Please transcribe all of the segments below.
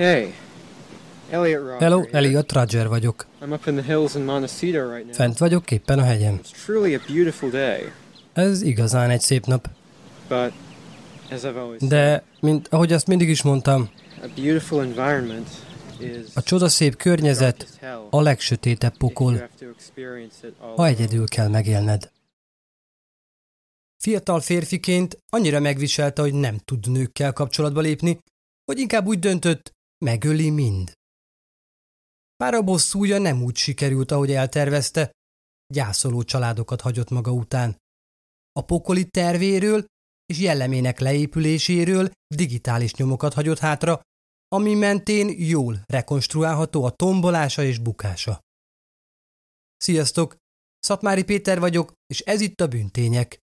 Hey, Elliot Roger Hello. Elliot Roger vagyok. I'm up in the hills in Montecito right now. Fent vagyok éppen a hegyen. It's truly a beautiful day, Ez igazán egy szép nap. but as I've always said, De, mint ahogy azt mindig is mondtam, a beautiful environment is a csodaszép környezet a legsötétebb pokol, ha egyedül kell megélned. Fiatal férfiként annyira megviselte, hogy nem tud nőkkel kapcsolatba lépni, hogy inkább úgy döntött, megöli mind. Bár a bosszúja nem úgy sikerült, ahogy eltervezte, gyászoló családokat hagyott maga után. A pokoli tervéről és jellemének leépüléséről digitális nyomokat hagyott hátra, ami mentén jól rekonstruálható a tombolása és bukása. Sziasztok! Szatmári Péter vagyok, és ez itt a Bűntények.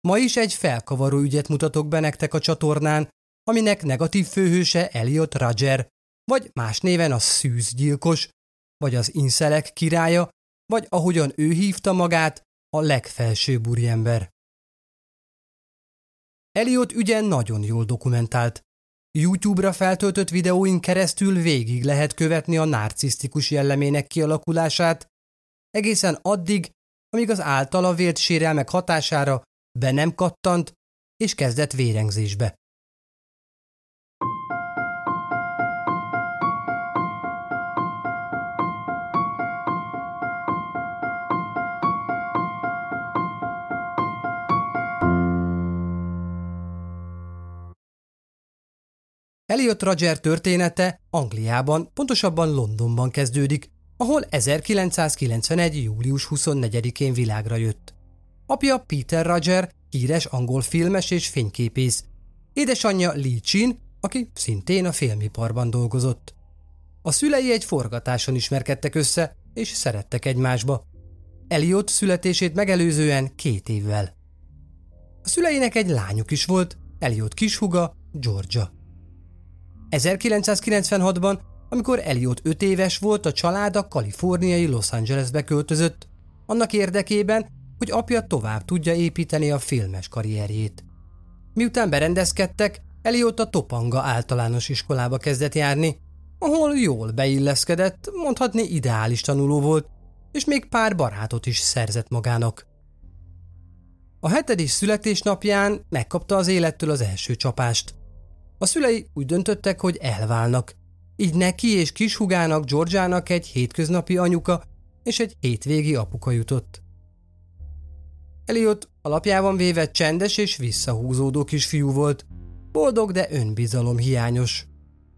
Ma is egy felkavaró ügyet mutatok be nektek a csatornán, aminek negatív főhőse Elliot Roger, vagy más néven a szűzgyilkos, vagy az inszelek királya, vagy ahogyan ő hívta magát, a legfelsőbb úriember. Elliot ügye nagyon jól dokumentált. YouTube-ra feltöltött videóin keresztül végig lehet követni a narcisztikus jellemének kialakulását, egészen addig, amíg az általa vélt sérelmek hatására be nem kattant és kezdett vérengzésbe. Elliot Roger története Angliában, pontosabban Londonban kezdődik, ahol 1991. július 24-én világra jött. Apja Peter Roger, híres angol filmes és fényképész. Édesanyja Lee Chin, aki szintén a filmiparban dolgozott. A szülei egy forgatáson ismerkedtek össze, és szerettek egymásba. Elliot születését megelőzően két évvel. A szüleinek egy lányuk is volt, Elliot kishuga, Georgia. 1996-ban, amikor Elliot 5 éves volt, a család a kaliforniai Los Angelesbe költözött, annak érdekében, hogy apja tovább tudja építeni a filmes karrierjét. Miután berendezkedtek, Elliot a Topanga általános iskolába kezdett járni, ahol jól beilleszkedett, mondhatni ideális tanuló volt, és még pár barátot is szerzett magának. A hetedik születésnapján megkapta az élettől az első csapást. A szülei úgy döntöttek, hogy elválnak. Így neki és kishugának, Georgiának egy hétköznapi anyuka és egy hétvégi apuka jutott. Elliot alapjában véve csendes és visszahúzódó kisfiú volt. Boldog, de önbizalom hiányos.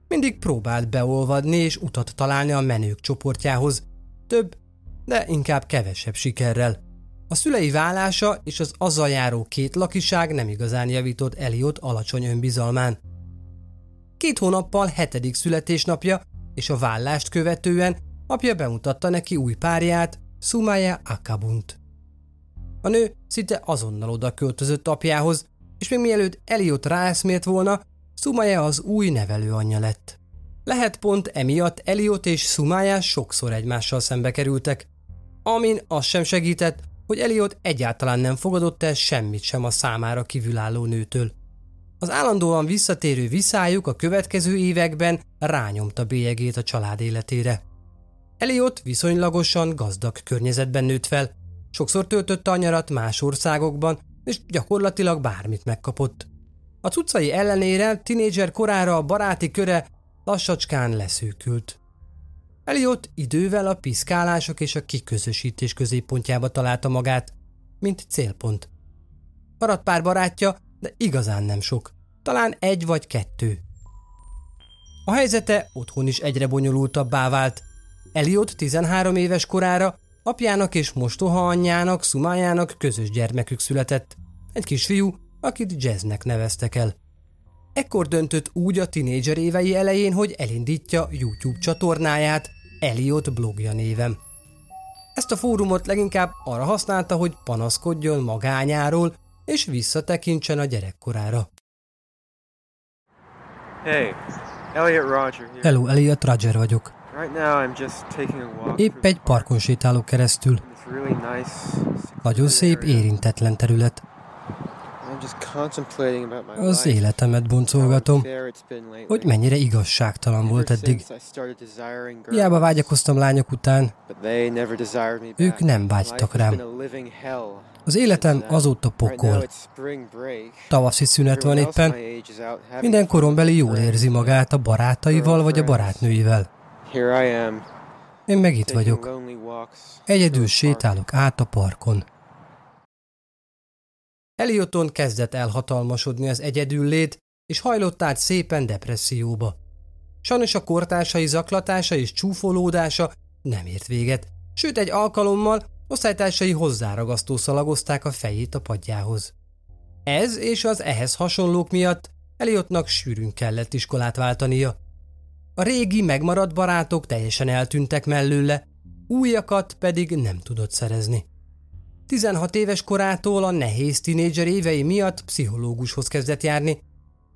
Mindig próbált beolvadni és utat találni a menők csoportjához. Több, de inkább kevesebb sikerrel. A szülei vállása és az azzal járó két lakiság nem igazán javított Elliot alacsony önbizalmán. Két hónappal hetedik születésnapja és a vállást követően apja bemutatta neki új párját, Sumaya Akabunt. A nő szinte azonnal oda költözött apjához, és még mielőtt Elliot ráeszmélt volna, Sumaya az új nevelőanyja lett. Lehet pont emiatt Elliot és Sumaya sokszor egymással szembe kerültek, amin az sem segített, hogy Elliot egyáltalán nem fogadott el semmit sem a számára kívülálló nőtől. Az állandóan visszatérő viszályuk a következő években rányomta bélyegét a család életére. Elliot viszonylagosan gazdag környezetben nőtt fel, sokszor töltötte a nyarat más országokban, és gyakorlatilag bármit megkapott. A cuccai ellenére tinédzser korára a baráti köre lassacskán leszűkült. Elliot idővel a piszkálások és a kiközösítés középpontjába találta magát, mint célpont. Maradt pár barátja, de igazán nem sok. Talán egy vagy kettő. A helyzete otthon is egyre bonyolultabbá vált. Elliot 13 éves korára apjának és mostoha anyjának, szumájának közös gyermekük született. Egy kisfiú, akit jazznek neveztek el. Ekkor döntött úgy a tinédzser évei elején, hogy elindítja YouTube csatornáját Elliot blogja névem. Ezt a fórumot leginkább arra használta, hogy panaszkodjon magányáról, és visszatekintsen a gyerekkorára. Hey, Elliot Roger here. Hello, Elliot Roger vagyok. Right now I'm just taking a walk Épp egy parkon sétálok keresztül. really nice Nagyon szép, érintetlen terület. I'm Az életemet boncolgatom, hogy mennyire igazságtalan volt eddig. Hiába vágyakoztam lányok után, ők nem vágytak rám. Az életem azóta pokol. Tavaszi szünet van éppen. Minden korombeli jól érzi magát a barátaival vagy a barátnőivel. Én meg itt vagyok. Egyedül sétálok át a parkon. Elioton kezdett elhatalmasodni az egyedüllét, és hajlott át szépen depresszióba. Sajnos a kortársai zaklatása és csúfolódása nem ért véget, sőt egy alkalommal osztálytársai hozzáragasztó szalagozták a fejét a padjához. Ez és az ehhez hasonlók miatt Eliotnak sűrűn kellett iskolát váltania. A régi, megmaradt barátok teljesen eltűntek mellőle, újakat pedig nem tudott szerezni. 16 éves korától a nehéz tinédzser évei miatt pszichológushoz kezdett járni.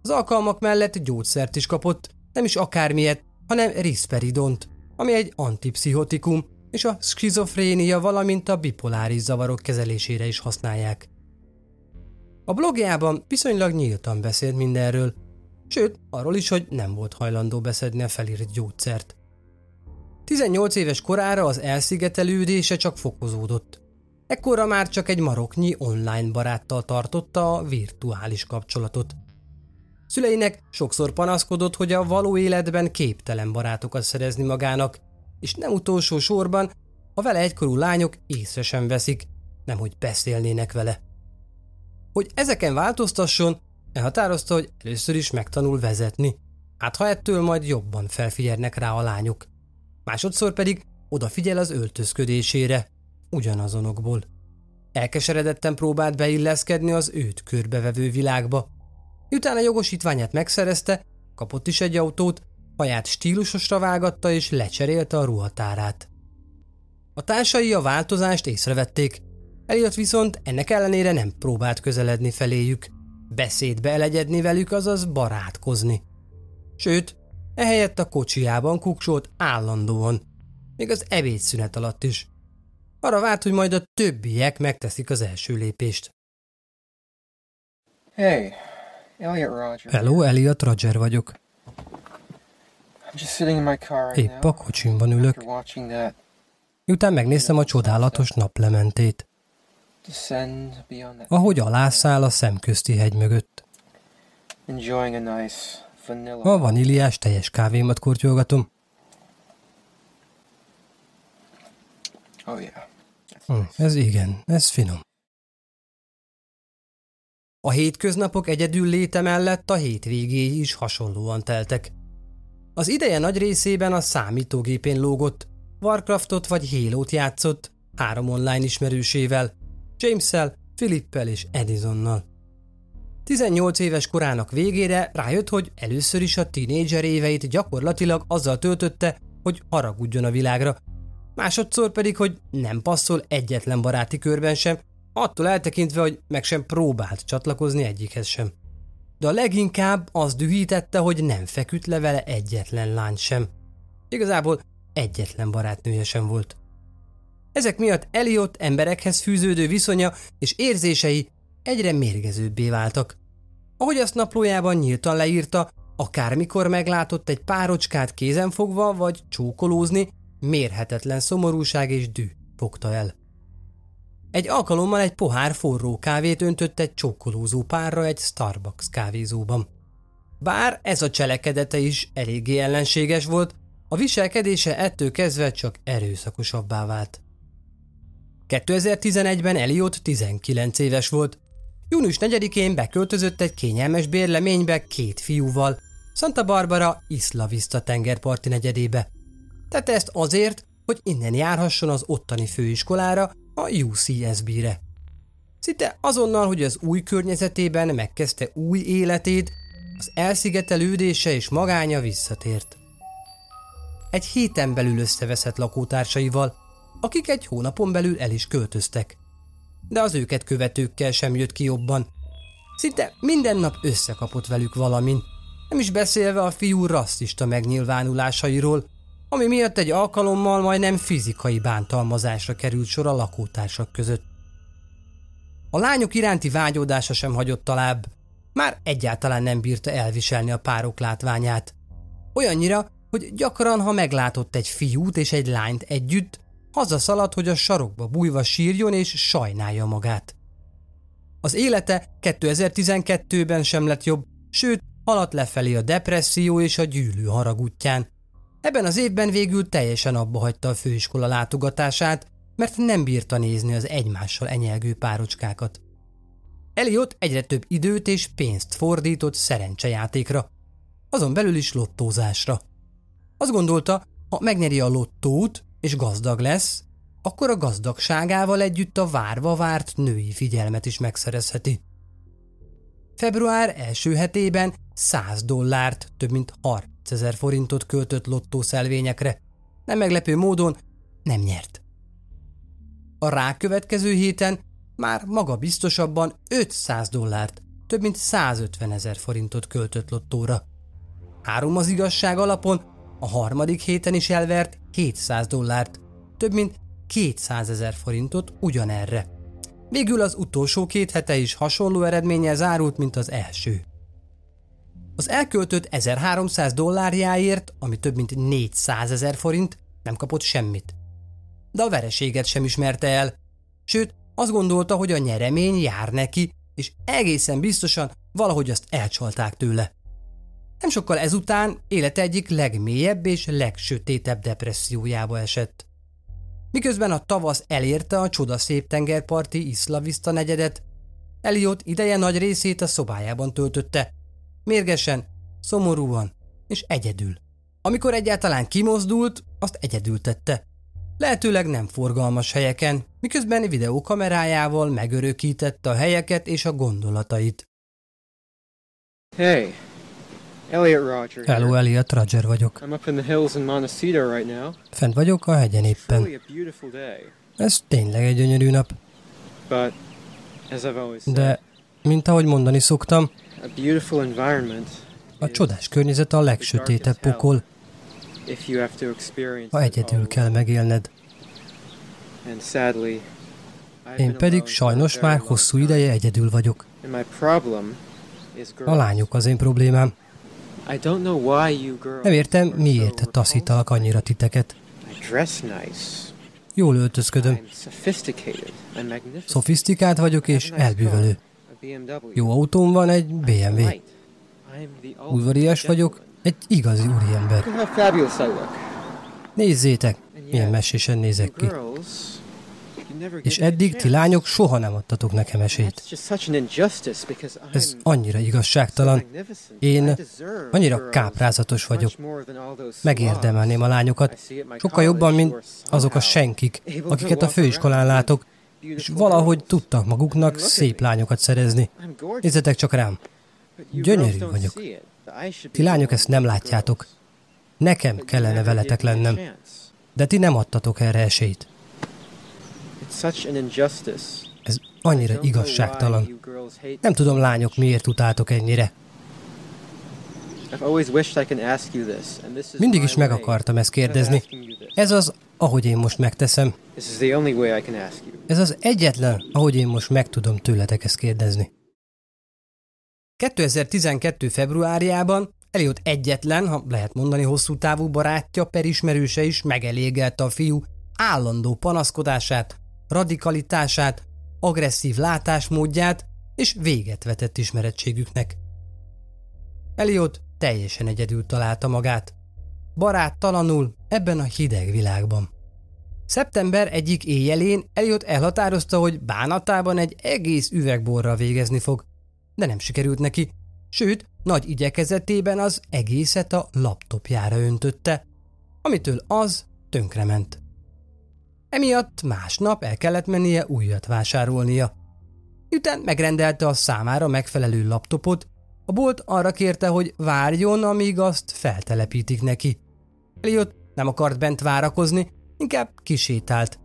Az alkalmak mellett gyógyszert is kapott, nem is akármilyet, hanem risperidont, ami egy antipszichotikum, és a skizofrénia, valamint a bipoláris zavarok kezelésére is használják. A blogjában viszonylag nyíltan beszélt mindenről, sőt, arról is, hogy nem volt hajlandó beszedni a felírt gyógyszert. 18 éves korára az elszigetelődése csak fokozódott. Ekkora már csak egy maroknyi online baráttal tartotta a virtuális kapcsolatot. Szüleinek sokszor panaszkodott, hogy a való életben képtelen barátokat szerezni magának, és nem utolsó sorban a vele egykorú lányok észre sem veszik, nemhogy beszélnének vele. Hogy ezeken változtasson, elhatározta, hogy először is megtanul vezetni, hát ha ettől majd jobban felfigyelnek rá a lányok. Másodszor pedig odafigyel az öltözködésére, ugyanazonokból. Elkeseredetten próbált beilleszkedni az őt körbevevő világba. Miután a jogosítványát megszerezte, kapott is egy autót, haját stílusosra vágatta és lecserélte a ruhatárát. A társai a változást észrevették, Eliott viszont ennek ellenére nem próbált közeledni feléjük, beszédbe elegyedni velük, azaz barátkozni. Sőt, ehelyett a kocsiában kuksolt állandóan, még az ebédszünet alatt is. Arra várt, hogy majd a többiek megteszik az első lépést. Hey, Elliot Roger. Hello, Elliot Roger vagyok. Épp a kocsimban ülök. Miután megnéztem a csodálatos naplementét. Ahogy alászáll a szemközti hegy mögött. A vaníliás teljes kávémat kortyolgatom. Oh. Hm, ez igen, ez finom. A hétköznapok egyedül léte mellett a hétvégéi is hasonlóan teltek. Az ideje nagy részében a számítógépén lógott, Warcraftot vagy Halo-t játszott, három online ismerősével, James-szel, Philippel és Edisonnal. 18 éves korának végére rájött, hogy először is a tínédzser éveit gyakorlatilag azzal töltötte, hogy haragudjon a világra, másodszor pedig, hogy nem passzol egyetlen baráti körben sem, attól eltekintve, hogy meg sem próbált csatlakozni egyikhez sem. De a leginkább az dühítette, hogy nem feküdt le vele egyetlen lány sem. Igazából egyetlen barátnője sem volt. Ezek miatt Eliott emberekhez fűződő viszonya és érzései egyre mérgezőbbé váltak. Ahogy azt naplójában nyíltan leírta, akármikor meglátott egy párocskát kézenfogva vagy csókolózni, mérhetetlen szomorúság és dű fogta el. Egy alkalommal egy pohár forró kávét öntött egy csókolózó párra egy Starbucks kávézóban. Bár ez a cselekedete is eléggé ellenséges volt, a viselkedése ettől kezdve csak erőszakosabbá vált. 2011-ben Eliot 19 éves volt. Június 4-én beköltözött egy kényelmes bérleménybe két fiúval, Santa Barbara Isla Vista tengerparti negyedébe. Tette ezt azért, hogy innen járhasson az ottani főiskolára, a UCSB-re. Szinte azonnal, hogy az új környezetében megkezdte új életét, az elszigetelődése és magánya visszatért. Egy héten belül összeveszett lakótársaival, akik egy hónapon belül el is költöztek. De az őket követőkkel sem jött ki jobban. Szinte minden nap összekapott velük valamin, nem is beszélve a fiú rasszista megnyilvánulásairól, ami miatt egy alkalommal majdnem fizikai bántalmazásra került sor a lakótársak között. A lányok iránti vágyódása sem hagyott talább. Már egyáltalán nem bírta elviselni a párok látványát. Olyannyira, hogy gyakran, ha meglátott egy fiút és egy lányt együtt, hazaszaladt, hogy a sarokba bújva sírjon és sajnálja magát. Az élete 2012-ben sem lett jobb, sőt, haladt lefelé a depresszió és a gyűlő harag útján. Ebben az évben végül teljesen abba hagyta a főiskola látogatását, mert nem bírta nézni az egymással enyelgő párocskákat. Eliott egyre több időt és pénzt fordított szerencsejátékra, azon belül is lottózásra. Azt gondolta, ha megnyeri a lottót és gazdag lesz, akkor a gazdagságával együtt a várva várt női figyelmet is megszerezheti. Február első hetében 100 dollárt, több mint 30 ezer forintot költött lottószelvényekre. Nem meglepő módon nem nyert. A rákövetkező héten már maga biztosabban 500 dollárt, több mint 150 ezer forintot költött lottóra. Három az igazság alapon a harmadik héten is elvert 700 dollárt, több mint 200 ezer forintot ugyanerre. Végül az utolsó két hete is hasonló eredménnyel zárult, mint az első. Az elköltött 1300 dollárjáért, ami több mint 400 ezer forint, nem kapott semmit. De a vereséget sem ismerte el, sőt azt gondolta, hogy a nyeremény jár neki, és egészen biztosan valahogy azt elcsalták tőle. Nem sokkal ezután élete egyik legmélyebb és legsötétebb depressziójába esett. Miközben a tavasz elérte a csodaszép tengerparti Isla Vista negyedet, Eliot ideje nagy részét a szobájában töltötte, mérgesen, szomorúan és egyedül. Amikor egyáltalán kimozdult, azt egyedül tette. Lehetőleg nem forgalmas helyeken, miközben videókamerájával megörökítette a helyeket és a gondolatait. Hey, Elliot Roger. Hello, Elliot Roger vagyok. I'm up in the hills in Montecito right now. Fent vagyok a hegyen éppen. Ez tényleg egy gyönyörű nap, de, mint ahogy mondani szoktam, a csodás környezet a legsötétebb pokol, ha egyedül kell megélned. Én pedig sajnos már hosszú ideje egyedül vagyok. A lányok az én problémám. Nem értem, miért taszítalak annyira titeket. Jól öltözködöm, szofisztikált vagyok és elbűvölő. Jó autóm van, egy BMW. Udvarias vagyok, egy igazi úriember. Nézzétek, milyen mesésen nézek ki. És eddig ti lányok soha nem adtatok nekem esélyt. Ez annyira igazságtalan. Én annyira káprázatos vagyok. Megérdemelném a lányokat, sokkal jobban, mint azok a senkik, akiket a főiskolán látok, és valahogy tudtak maguknak szép lányokat szerezni. Nézzetek csak rám, gyönyörű vagyok. ti lányok ezt nem látjátok. Nekem kellene veletek lennem, de ti nem adtatok erre esélyt. Ez annyira igazságtalan. Nem tudom, lányok, miért utáltok ennyire. I've always wished I can ask you this, and this is Mindig is meg akartam ezt kérdezni. Ez az, ahogy én most megteszem. Ez az egyetlen, ahogy én most meg tudom tőletek ezt kérdezni. 2012. februárjában Eliot egyetlen, ha lehet mondani hosszú távú barátja per ismerőse is megelégelte a fiú állandó panaszkodását, radikalitását, agresszív látásmódját és véget vetett ismerettségüknek. Eliot teljesen egyedül találta magát. Baráttalanul ebben a hideg világban. Szeptember egyik éjjelén Eliot elhatározta, hogy bánatában egy egész üvegborral végezni fog, de nem sikerült neki, sőt, nagy igyekezetében az egészet a laptopjára öntötte, amitől az tönkrement. Emiatt másnap el kellett mennie újat vásárolnia. Miután megrendelte a számára megfelelő laptopot, a bolt arra kérte, hogy várjon, amíg azt feltelepítik neki. Eliot nem akart bent várakozni, inkább kisétált.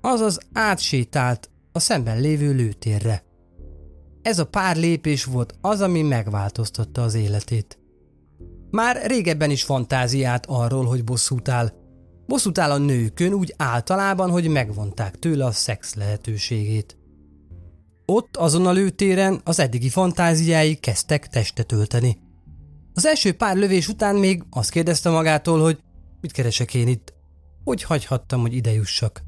Azaz átsétált a szemben lévő lőtérre. Ez a pár lépés volt az, ami megváltoztatta az életét. Már régebben is fantáziát arról, hogy bosszút áll. Bosszút áll a nőkön úgy általában, hogy megvonták tőle a szex lehetőségét. Ott, azon a lőtéren az eddigi fantáziái kezdtek testet ölteni. Az első pár lövés után még azt kérdezte magától, hogy mit keresek én itt, hogy hagyhattam, hogy ide jussak.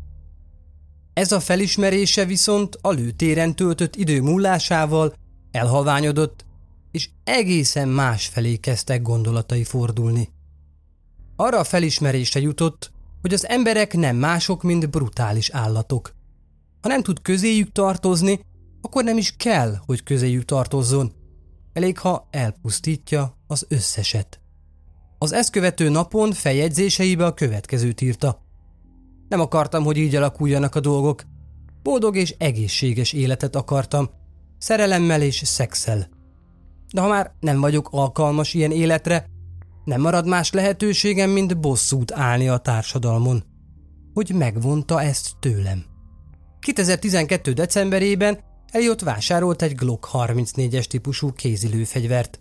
Ez a felismerése viszont a lőtéren töltött idő múlásával elhalványodott, és egészen más felé kezdtek gondolatai fordulni. Arra a felismerésre jutott, hogy az emberek nem mások, mint brutális állatok. Ha nem tud közéjük tartozni, akkor nem is kell, hogy közéjük tartozzon. Elég, ha elpusztítja az összeset. Az ezt követő napon feljegyzéseibe a következőt írta. Nem akartam, hogy így alakuljanak a dolgok. Boldog és egészséges életet akartam, szerelemmel és szexel. De ha már nem vagyok alkalmas ilyen életre, nem marad más lehetőségem, mint bosszút állni a társadalmon. Hogy megvonta ezt tőlem. 2012. decemberében Elliot vásárolt egy Glock 34-es típusú kézilőfegyvert.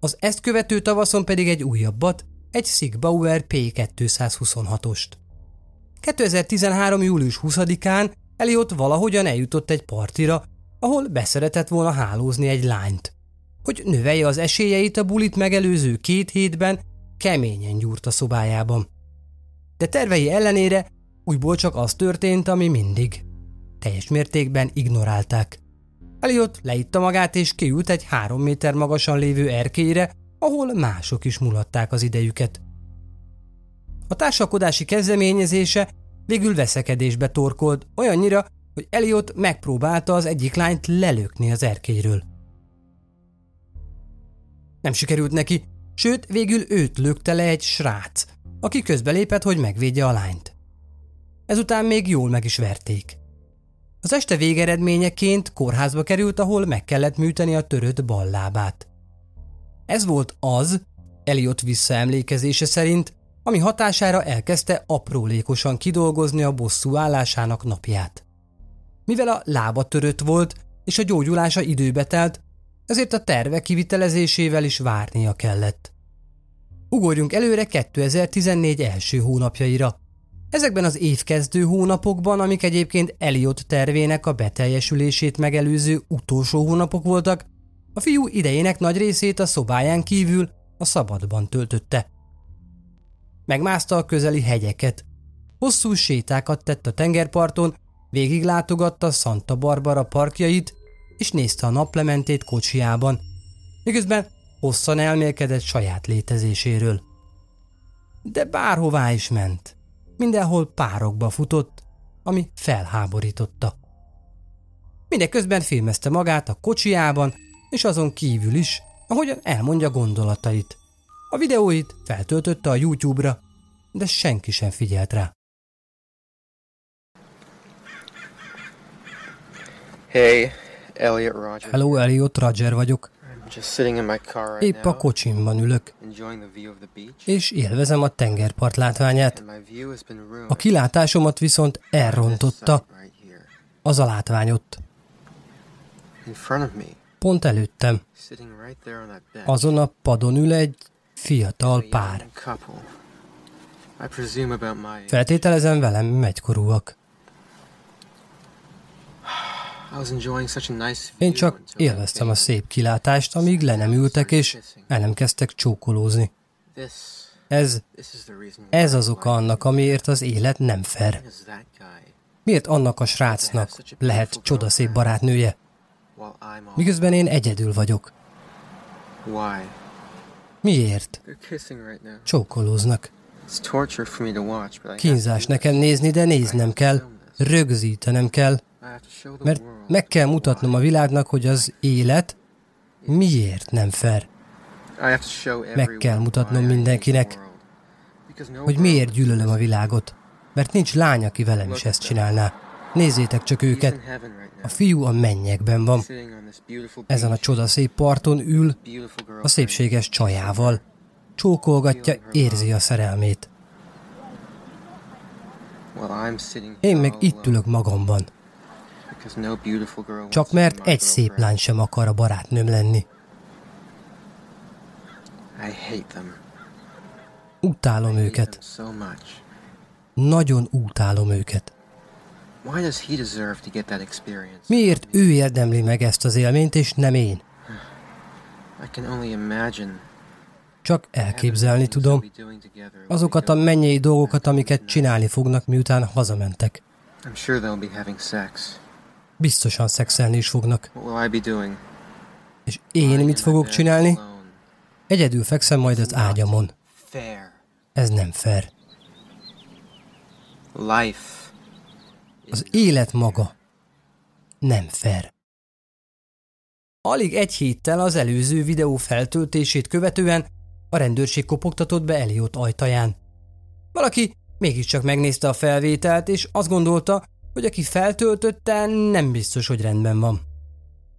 Az ezt követő tavaszon pedig egy újabbat, egy Sig Bauer P226-ost. 2013. július 20-án Elliot valahogyan eljutott egy partira, ahol beszeretett volna hálózni egy lányt. Hogy növelje az esélyeit a bulit megelőző két hétben, keményen gyúrt a szobájában. De tervei ellenére újból csak az történt, ami mindig. Teljes mértékben ignorálták. Elliot leitta magát és kiült egy három méter magasan lévő erkélyre, ahol mások is mulatták az idejüket. A társakodási kezdeményezése végül veszekedésbe torkolt, olyannyira, hogy Elliot megpróbálta az egyik lányt lelökni az erkélyről. Nem sikerült neki, sőt, végül őt lökte le egy srác, aki közbelépett, hogy megvédje a lányt. Ezután még jól meg is verték. Az este végeredményeként kórházba került, ahol meg kellett műteni a törött bal lábát. Ez volt az, Eliott visszaemlékezése szerint, ami hatására elkezdte aprólékosan kidolgozni a bosszú állásának napját. Mivel a lába törött volt, és a gyógyulása időbe telt, ezért a terve kivitelezésével is várnia kellett. Ugorjunk előre 2014 első hónapjaira. Ezekben az évkezdő hónapokban, amik egyébként Eliott tervének a beteljesülését megelőző utolsó hónapok voltak, a fiú idejének nagy részét a szobáján kívül a szabadban töltötte. Megmászta a közeli hegyeket, hosszú sétákat tett a tengerparton, végiglátogatta Santa Barbara parkjait, és nézte a naplementét kocsiában, miközben hosszan elmélkedett saját létezéséről. De bárhová is ment, mindenhol párokba futott, ami felháborította. Mindeközben filmezte magát a kocsiában, és azon kívül is, ahogyan elmondja gondolatait. A videóit feltöltötte a YouTube-ra, de senki sem figyelt rá. Hey, Elliot Roger. Hello, Elliot Roger vagyok. Épp a kocsimban ülök, és élvezem a tengerpart látványát. A kilátásomat viszont elrontotta az a látványot. ott. Pont előttem, azon a padon ül egy fiatal pár. Feltételezem velem egykorúak. I was enjoying such a nice Én csak élveztem a szép kilátást, amíg le nem ültek és el nem kezdtek csókolózni. Ez, ez az oka annak, amiért az élet nem fair. Guy, Miért annak a srácnak lehet csodaszép barátnője, miközben én egyedül vagyok? Miért? Csókolóznak. Kínzás nekem nézni, de néznem kell, rögzítenem kell, Mert meg kell mutatnom a világnak, hogy az élet miért nem fair. Meg kell mutatnom mindenkinek, hogy miért gyűlölöm a világot, mert nincs lány, aki velem is ezt csinálná. Nézzétek csak őket, a fiú a mennyekben van, ezen a csodaszép parton ül, a szépséges csajával. Csókolgatja, érzi a szerelmét. Én meg itt ülök magamban, csak mert egy szép lány sem akar a barátnőm lenni. Utálom őket. Nagyon utálom őket. Miért ő érdemli meg ezt az élményt, és nem én? Csak elképzelni tudom azokat a mennyei dolgokat, amiket csinálni fognak, miután hazamentek. Biztosan szexelni is fognak. És én mit fogok csinálni? Egyedül fekszem majd az ágyamon. Ez nem fair. Az élet maga nem fair. Alig egy héttel az előző videó feltöltését követően a rendőrség kopogtatott be Eliot ajtaján. Valaki mégiscsak megnézte a felvételt, és azt gondolta, hogy aki feltöltötte, nem biztos, hogy rendben van.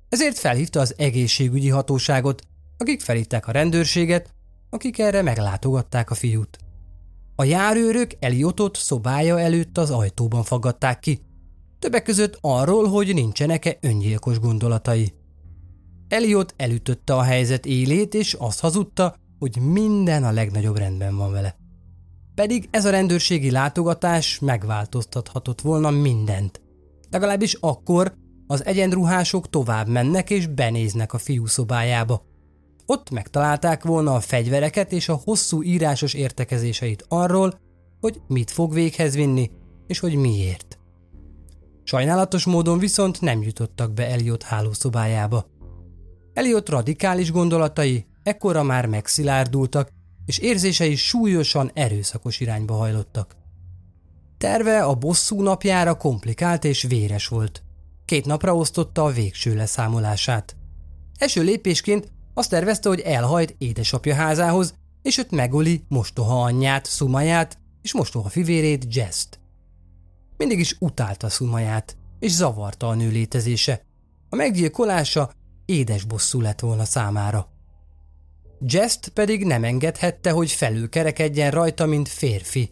Ezért felhívta az egészségügyi hatóságot, akik felhívták a rendőrséget, akik erre meglátogatták a fiút. A járőrök Eliotot szobája előtt az ajtóban faggatták ki, többek között arról, hogy nincsenek-e öngyilkos gondolatai. Eliot elütötte a helyzet élét, és azt hazudta, hogy minden a legnagyobb rendben van vele. Pedig ez a rendőrségi látogatás megváltoztathatott volna mindent. Legalábbis akkor az egyenruhások tovább mennek és benéznek a fiú szobájába. Ott megtalálták volna a fegyvereket és a hosszú írásos értekezéseit arról, hogy mit fog véghez vinni, és hogy miért. Sajnálatos módon viszont nem jutottak be Eliot hálószobájába. Eliot radikális gondolatai ekkora már megszilárdultak, és érzései súlyosan erőszakos irányba hajlottak. Terve a bosszú napjára komplikált és véres volt. Két napra osztotta a végső leszámolását. Első lépésként azt tervezte, hogy elhajt édesapja házához, és őt megoli mostoha anyját, Szumaját és mostoha fivérét, Jess-t. Mindig is utálta Szumaját, és zavarta a nő létezése. A meggyilkolása édes bosszú lett volna számára. Jest pedig nem engedhette, hogy felülkerekedjen rajta, mint férfi.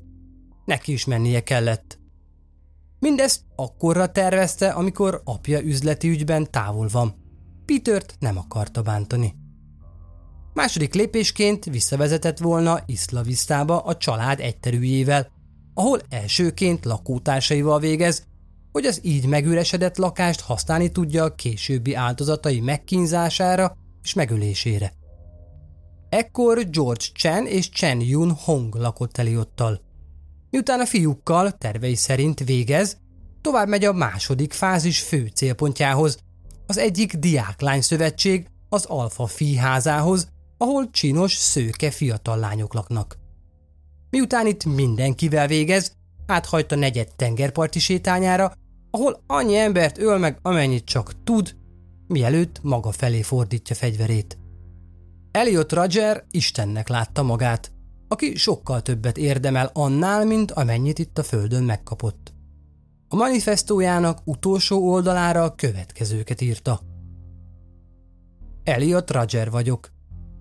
Neki is mennie kellett. Mindezt akkorra tervezte, amikor apja üzleti ügyben távol van. Petert nem akarta bántani. Második lépésként visszavezetett volna Iszlavisztába a család egyterűjével, ahol elsőként lakótársaival végez, hogy az így megüresedett lakást használni tudja a későbbi áldozatai megkínzására és megölésére. Ekkor George Chen és Chen Yun Hong lakott Eliottal. Miután a fiúkkal tervei szerint végez, tovább megy a második fázis fő célpontjához, az egyik diáklány szövetség az Alfa fiházához, ahol csinos, szőke fiatal lányok laknak. Miután itt mindenkivel végez, áthajt a negyed tengerparti sétányára, ahol annyi embert öl meg, amennyit csak tud, mielőtt maga felé fordítja fegyverét. Elliot Roger Istennek látta magát, aki sokkal többet érdemel annál, mint amennyit itt a földön megkapott. A manifestójának utolsó oldalára a következőket írta. Elliot Roger vagyok.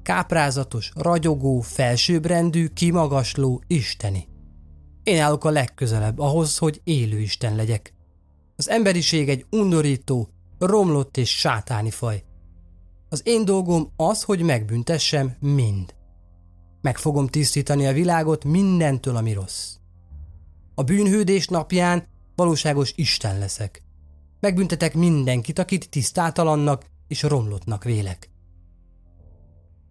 Káprázatos, ragyogó, felsőbbrendű, kimagasló, isteni. Én állok a legközelebb ahhoz, hogy élő Isten legyek. Az emberiség egy undorító, romlott és sátáni faj. Az én dolgom az, hogy megbüntessem mind. Meg fogom tisztítani a világot mindentől, ami rossz. A bűnhődés napján valóságos Isten leszek. Megbüntetek mindenkit, akit tisztátalannak és romlottnak vélek.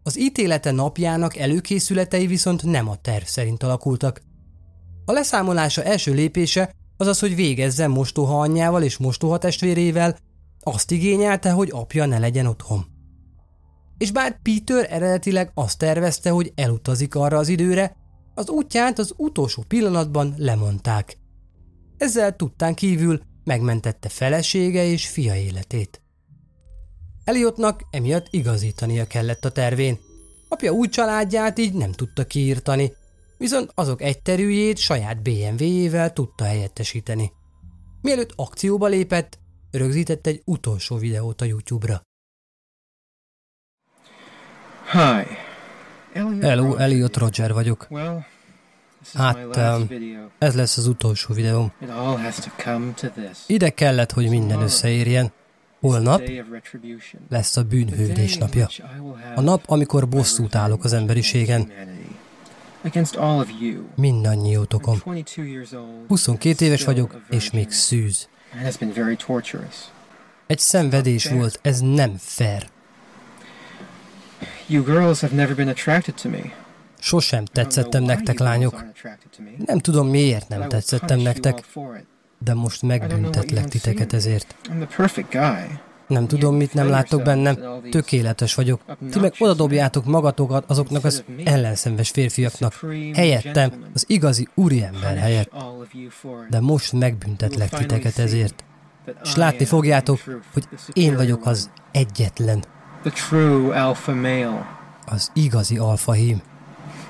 Az ítélete napjának előkészületei viszont nem a terv szerint alakultak. A leszámolása első lépése az hogy végezzen mostoha anyjával és mostoha testvérével, azt igényelte, hogy apja ne legyen otthon. És bár Peter eredetileg azt tervezte, hogy elutazik arra az időre, az útját az utolsó pillanatban lemondták. Ezzel tudtán kívül megmentette felesége és fia életét. Eliotnak emiatt igazítania kellett a tervén. Apja új családját így nem tudta kiírtani, viszont azok egyterűjét saját BMW-jével tudta helyettesíteni. Mielőtt akcióba lépett, rögzített egy utolsó videót a YouTube-ra. Hi. Hello, Elliot Roger vagyok. Hát. Ez lesz az utolsó videóm. Ide kellett, hogy minden összeérjen. Holnap lesz a bűnhődés napja. A nap, amikor bosszút állok az emberiségen. Mindannyiótokon. I'm 22 years old, 22 éves vagyok, és még szűz. Egy szenvedés volt, ez nem fair. Sosem tetszettem nektek, you girls lányok. aren't attracted to me, Nem tudom miért but I nem will tetszettem punish you nektek, de most megbüntetlek titeket ezért. Nem tudom, mit nem láttok bennem, tökéletes vagyok. Ti meg odadobjátok magatokat azoknak az ellenszenves férfiaknak. Helyettem, az igazi úriember helyett. De most megbüntetlek titeket ezért. És látni fogjátok, hogy én vagyok az egyetlen, The true alpha male. az igazi alfahím.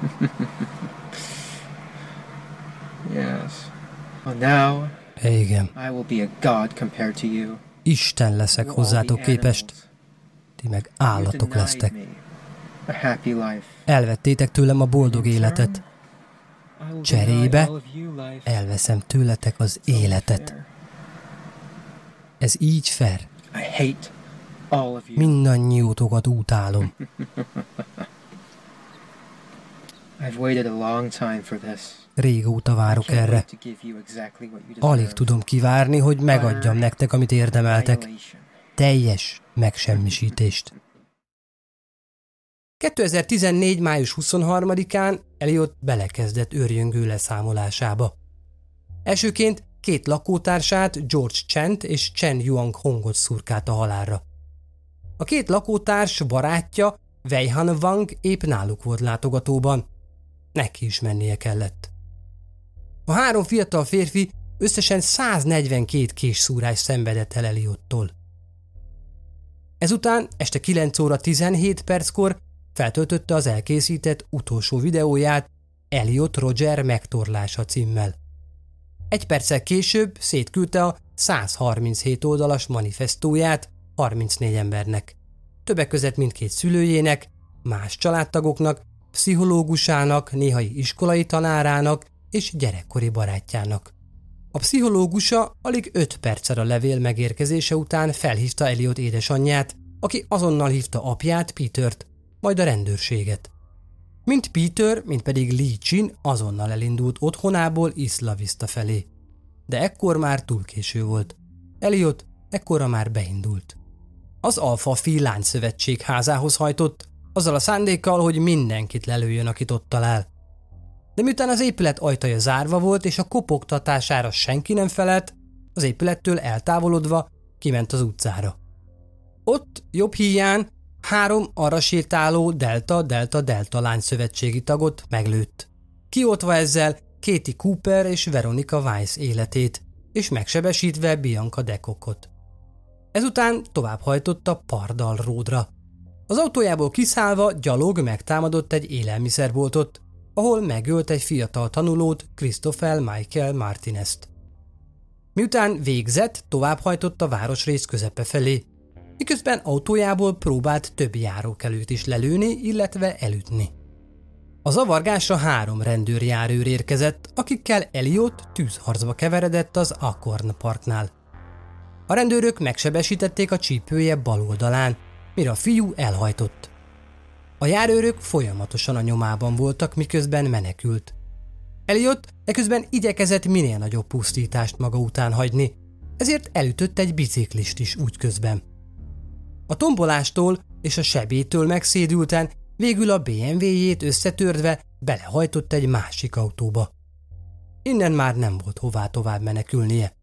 Yes. Well, now Igen, I will be a god compared to you. Isten leszek hozzátok képest, ti meg állatok lesztek. Elvettétek tőlem a boldog életet, Cserébe elveszem tőletek az életet. Ez így fair. Mindannyiótokat utálom. Régóta várok erre. Alig tudom kivárni, hogy megadjam nektek, amit érdemeltek. Teljes megsemmisítést. 2014. május 23-án Elliot belekezdett őrjöngő leszámolásába. Elsőként két lakótársát, George Chent és Chen Yuang Hongot szurkált a halálra. A két lakótárs barátja, Wei Han Wang épp náluk volt látogatóban. Neki is mennie kellett. A három fiatal férfi összesen 142 késszúrás szenvedett el Elliottól. Ezután este 9 óra 17 perckor feltöltötte az elkészített utolsó videóját Elliot Roger megtorlása címmel. Egy perccel később szétküldte a 137 oldalas manifestóját 34 embernek. Többek között mindkét szülőjének, más családtagoknak, pszichológusának, néhai iskolai tanárának és gyerekkori barátjának. A pszichológusa alig 5 perccel a levél megérkezése után felhívta Elliot édesanyját, aki azonnal hívta apját, Petert, majd a rendőrséget. Mint Peter, mint pedig Lee Chin azonnal elindult otthonából Isla Vista felé. De ekkor már túl késő volt. Elliot ekkora már beindult. Az Alfa Phi Láncszövetség házához hajtott, azzal a szándékkal, hogy mindenkit lelőjön, akit ott talál. De miután az épület ajtaja zárva volt, és a kopogtatására senki nem felelt, az épülettől eltávolodva kiment az utcára. Ott, jobb híján, három arra sétáló Delta-Delta-Delta lányszövetségi tagot meglőtt. Kioltva ezzel Katie Cooper és Veronica Weiss életét, és megsebesítve Bianca Dekokot. Ezután továbbhajtott a Pardal Ródra. Az autójából kiszállva gyalog megtámadott egy élelmiszerboltot, ahol megölt egy fiatal tanulót, Christopher Michael Martinez-t. Miután végzett, továbbhajtott a városrész közepe felé, miközben autójából próbált több járókelőt is lelőni, illetve elütni. A zavargásra három rendőrjárőr érkezett, akikkel Elliot tűzharcba keveredett az Acorn Parknál. A rendőrök megsebesítették a csípője bal oldalán, mire a fiú elhajtott. A járőrök folyamatosan a nyomában voltak, miközben menekült. Elliot eközben igyekezett minél nagyobb pusztítást maga után hagyni, ezért elütött egy biciklist is útközben. A tombolástól és a sebétől megszédülten végül a BMW-jét összetörve belehajtott egy másik autóba. Innen már nem volt hová tovább menekülnie.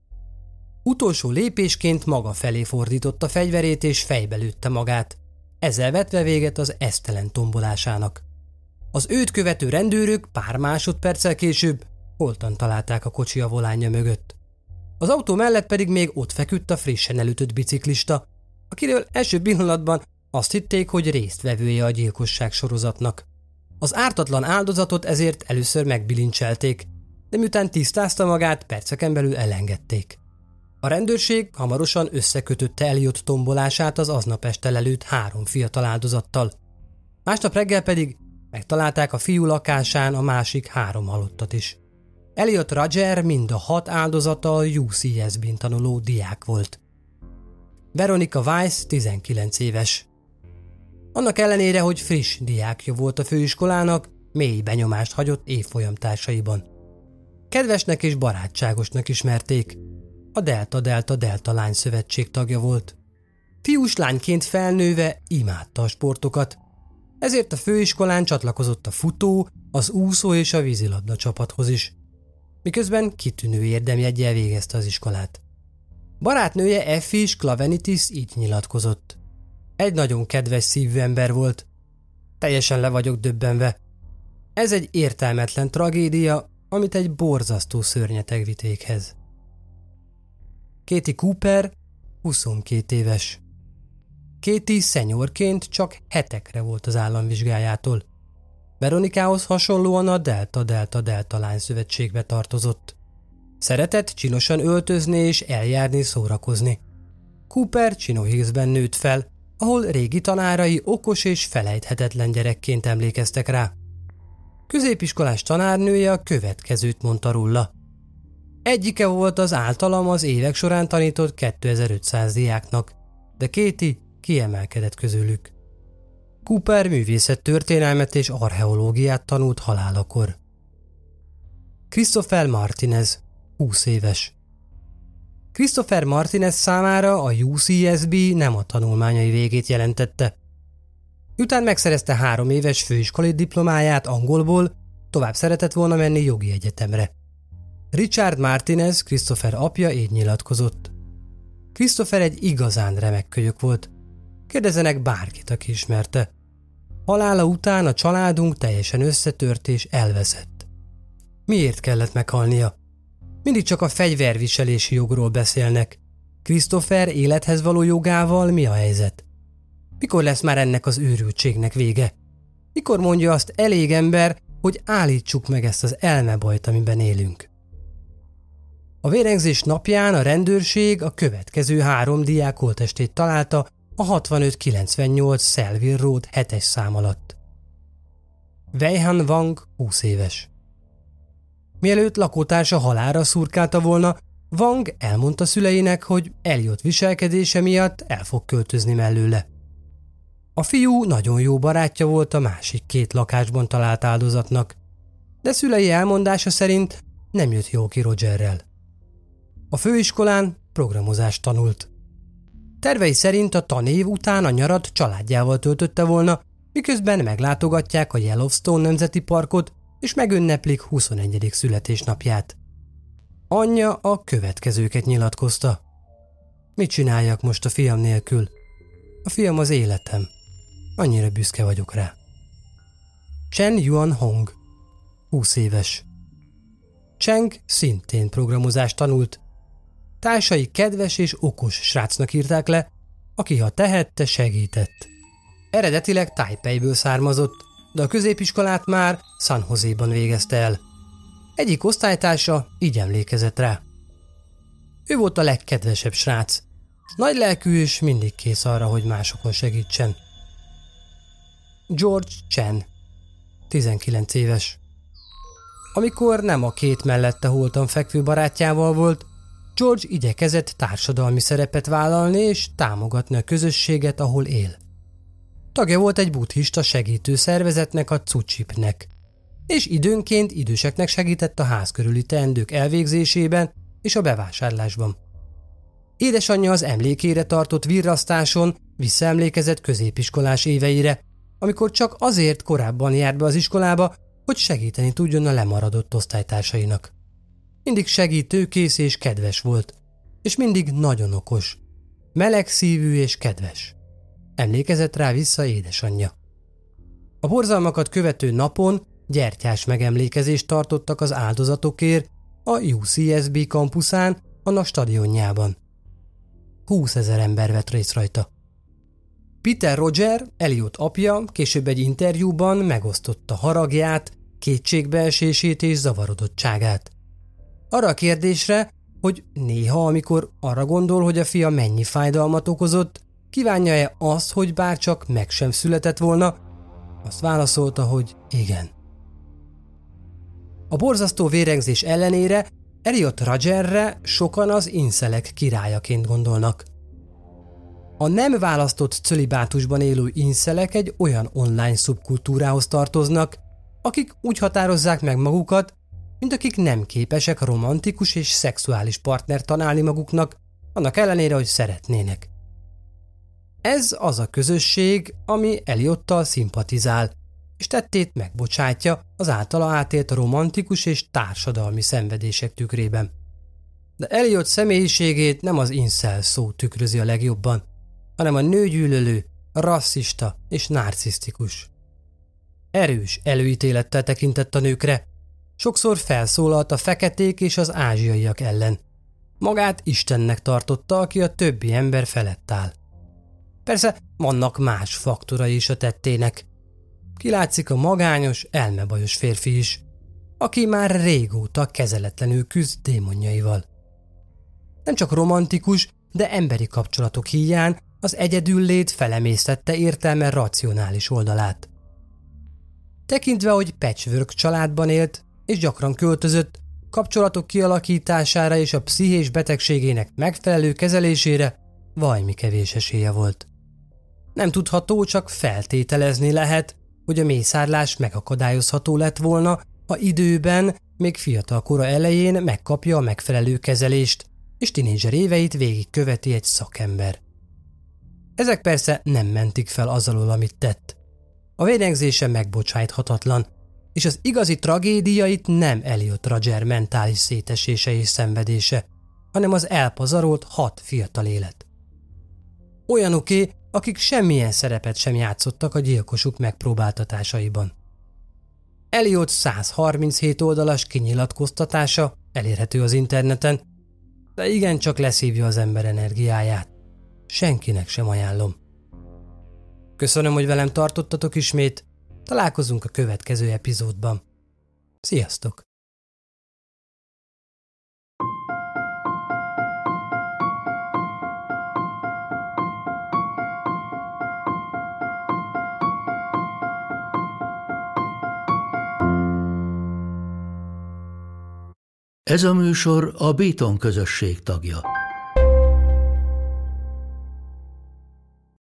Utolsó lépésként maga felé fordította fegyverét és fejbe lőtte magát, ezzel vetve véget az esztelen tombolásának. Az őt követő rendőrök pár másodperccel később holtan találták a kocsi a volánja mögött. Az autó mellett pedig még ott feküdt a frissen elütött biciklista, akiről első pillanatban azt hitték, hogy résztvevője a gyilkosság sorozatnak. Az ártatlan áldozatot ezért először megbilincselték, de miután tisztázta magát, perceken belül elengedték. A rendőrség hamarosan összekötötte Elliot tombolását az aznap este lelőtt három fiatal áldozattal. Másnap reggel pedig megtalálták a fiú lakásán a másik három halottat is. Elliot Roger mind a hat áldozata a UCS-bin tanuló diák volt. Veronica Weiss 19 éves. Annak ellenére, hogy friss diákja volt a főiskolának, mély benyomást hagyott évfolyam társaiban. Kedvesnek és barátságosnak ismerték. A Delta Delta Delta Lány Szövetség tagja volt. Fiús lányként felnőve imádta a sportokat, ezért a főiskolán csatlakozott a futó, az úszó és a vízilabda csapathoz is. Miközben kitűnő érdemjegyel végezte az iskolát. Barátnője Effis Klavenitis így nyilatkozott. Egy nagyon kedves szívű ember volt. Teljesen le vagyok döbbenve. Ez egy értelmetlen tragédia, amit egy borzasztó szörnyeteg vitékhez. Katie Cooper 22 éves. Katie szenyorként csak hetekre volt az államvizsgájától. Veronikához hasonlóan a Delta Delta Delta Lány szövetségbe tartozott. Szeretett csinosan öltözni és eljárni szórakozni. Cooper Chinohillsben nőtt fel, ahol régi tanárai okos és felejthetetlen gyerekként emlékeztek rá. Középiskolás tanárnője a következőt mondta róla. Egyike volt az általam az évek során tanított 2500 diáknak, de Kéti kiemelkedett közülük. Cooper művészet történelmet és archeológiát tanult halálakor. Christopher Martinez, 20 éves. Christopher Martinez számára a UCSB nem a tanulmányai végét jelentette. Után megszerezte három éves főiskolai diplomáját angolból, tovább szeretett volna menni jogi egyetemre. Richard Martinez, Christopher apja így nyilatkozott. Christopher egy igazán remek kölyök volt. Kérdezenek bárkit, aki ismerte. Halála után a családunk teljesen összetört és elveszett. Miért kellett meghalnia? Mindig csak a fegyverviselési jogról beszélnek. Christopher élethez való jogával mi a helyzet? Mikor lesz már ennek az őrültségnek vége? Mikor mondja azt elég ember, hogy állítsuk meg ezt az elmebajt, amiben élünk? A vérengzés napján a rendőrség a következő három diák holtestét találta a 6598 Selville Road 7-es szám alatt. Weihan Wang 20 éves. Mielőtt lakótársa halára szurkálta volna, Wang elmondta szüleinek, hogy eljött viselkedése miatt el fog költözni mellőle. A fiú nagyon jó barátja volt a másik két lakásban talált áldozatnak, de szülei elmondása szerint nem jött jó ki Rogerrel. A főiskolán programozást tanult. Tervei szerint a tanév után a nyarat családjával töltötte volna, miközben meglátogatják a Yellowstone Nemzeti Parkot és megünneplik 21. születésnapját. Anyja a következőket nyilatkozta. Mit csináljak most a fiam nélkül? A fiam az életem. Annyira büszke vagyok rá. Chen Yuan Hong, 20 éves. Cheng szintén programozást tanult. Társai kedves és okos srácnak írták le, aki ha tehette, segített. Eredetileg Taipei-ből származott, de a középiskolát már San Jose-ban végezte el. Egyik osztálytársa így emlékezett rá. Ő volt a legkedvesebb srác. Nagy lelkű és mindig kész arra, hogy másokon segítsen. George Chen, 19 éves. Amikor nem a két mellette holtan fekvő barátjával volt, George igyekezett társadalmi szerepet vállalni és támogatni a közösséget, ahol él. Tagja volt egy buddhista segítő szervezetnek, a Cucsipnek, és időnként időseknek segített a ház körüli teendők elvégzésében és a bevásárlásban. Édesanyja az emlékére tartott virrasztáson visszaemlékezett középiskolás éveire, amikor csak azért korábban járt be az iskolába, hogy segíteni tudjon a lemaradott osztálytársainak. Mindig segítőkész és kedves volt, és mindig nagyon okos, meleg szívű és kedves. Emlékezett rá vissza édesanyja. A borzalmakat követő napon gyertyás megemlékezést tartottak az áldozatokért a UCSB kampuszán, annak stadionjában. 20 ezer ember vett részt rajta. Peter Roger, Eliot apja, később egy interjúban megosztotta haragját, kétségbeesését és zavarodottságát. Arra a kérdésre, hogy néha, amikor arra gondol, hogy a fia mennyi fájdalmat okozott, kívánja-e azt, hogy bár csak meg sem született volna, azt válaszolta, hogy igen. A borzasztó vérengzés ellenére Eliot Rogerre sokan az inszelek királyaként gondolnak. A nem választott cölibátusban élő inszelek egy olyan online szubkultúrához tartoznak, akik úgy határozzák meg magukat, mint akik nem képesek romantikus és szexuális partner találni maguknak, annak ellenére, hogy szeretnének. Ez az a közösség, ami Eliottal szimpatizál, és tettét megbocsátja az általa átélt romantikus és társadalmi szenvedések tükrében. De Eliot személyiségét nem az incel szó tükrözi a legjobban, hanem a nőgyűlölő, rasszista és narcisztikus. Erős előítélettel tekintett a nőkre, sokszor felszólalt a feketék és az ázsiaiak ellen. Magát Istennek tartotta, aki a többi ember felett áll. Persze vannak más faktorai is a tettének. Kilátszik a magányos, elmebajos férfi is, aki már régóta kezeletlenül küzd démonjaival. Nem csak romantikus, de emberi kapcsolatok hiány az egyedüllét felemésztette értelme racionális oldalát. Tekintve, hogy patchwork családban élt, és gyakran költözött, kapcsolatok kialakítására és a pszichés betegségének megfelelő kezelésére vajmi kevés esélye volt. Nem tudható, csak feltételezni lehet, hogy a mészárlás megakadályozható lett volna, ha időben, még fiatal kora elején megkapja a megfelelő kezelést, és tinédzser éveit végigköveti egy szakember. Ezek persze nem mentik fel az alól, amit tett. A vérengzése megbocsájthatatlan, és az igazi tragédiait nem Elliot Roger mentális szétesése és szenvedése, hanem az elpazarolt hat fiatal élet. Olyanoké, akik semmilyen szerepet sem játszottak a gyilkosuk megpróbáltatásaiban. Eliot 137 oldalas kinyilatkoztatása elérhető az interneten, de igencsak leszívja az ember energiáját. Senkinek sem ajánlom. Köszönöm, hogy velem tartottatok ismét, találkozunk a következő epizódban. Sziasztok! Ez a műsor a Béton közösség tagja.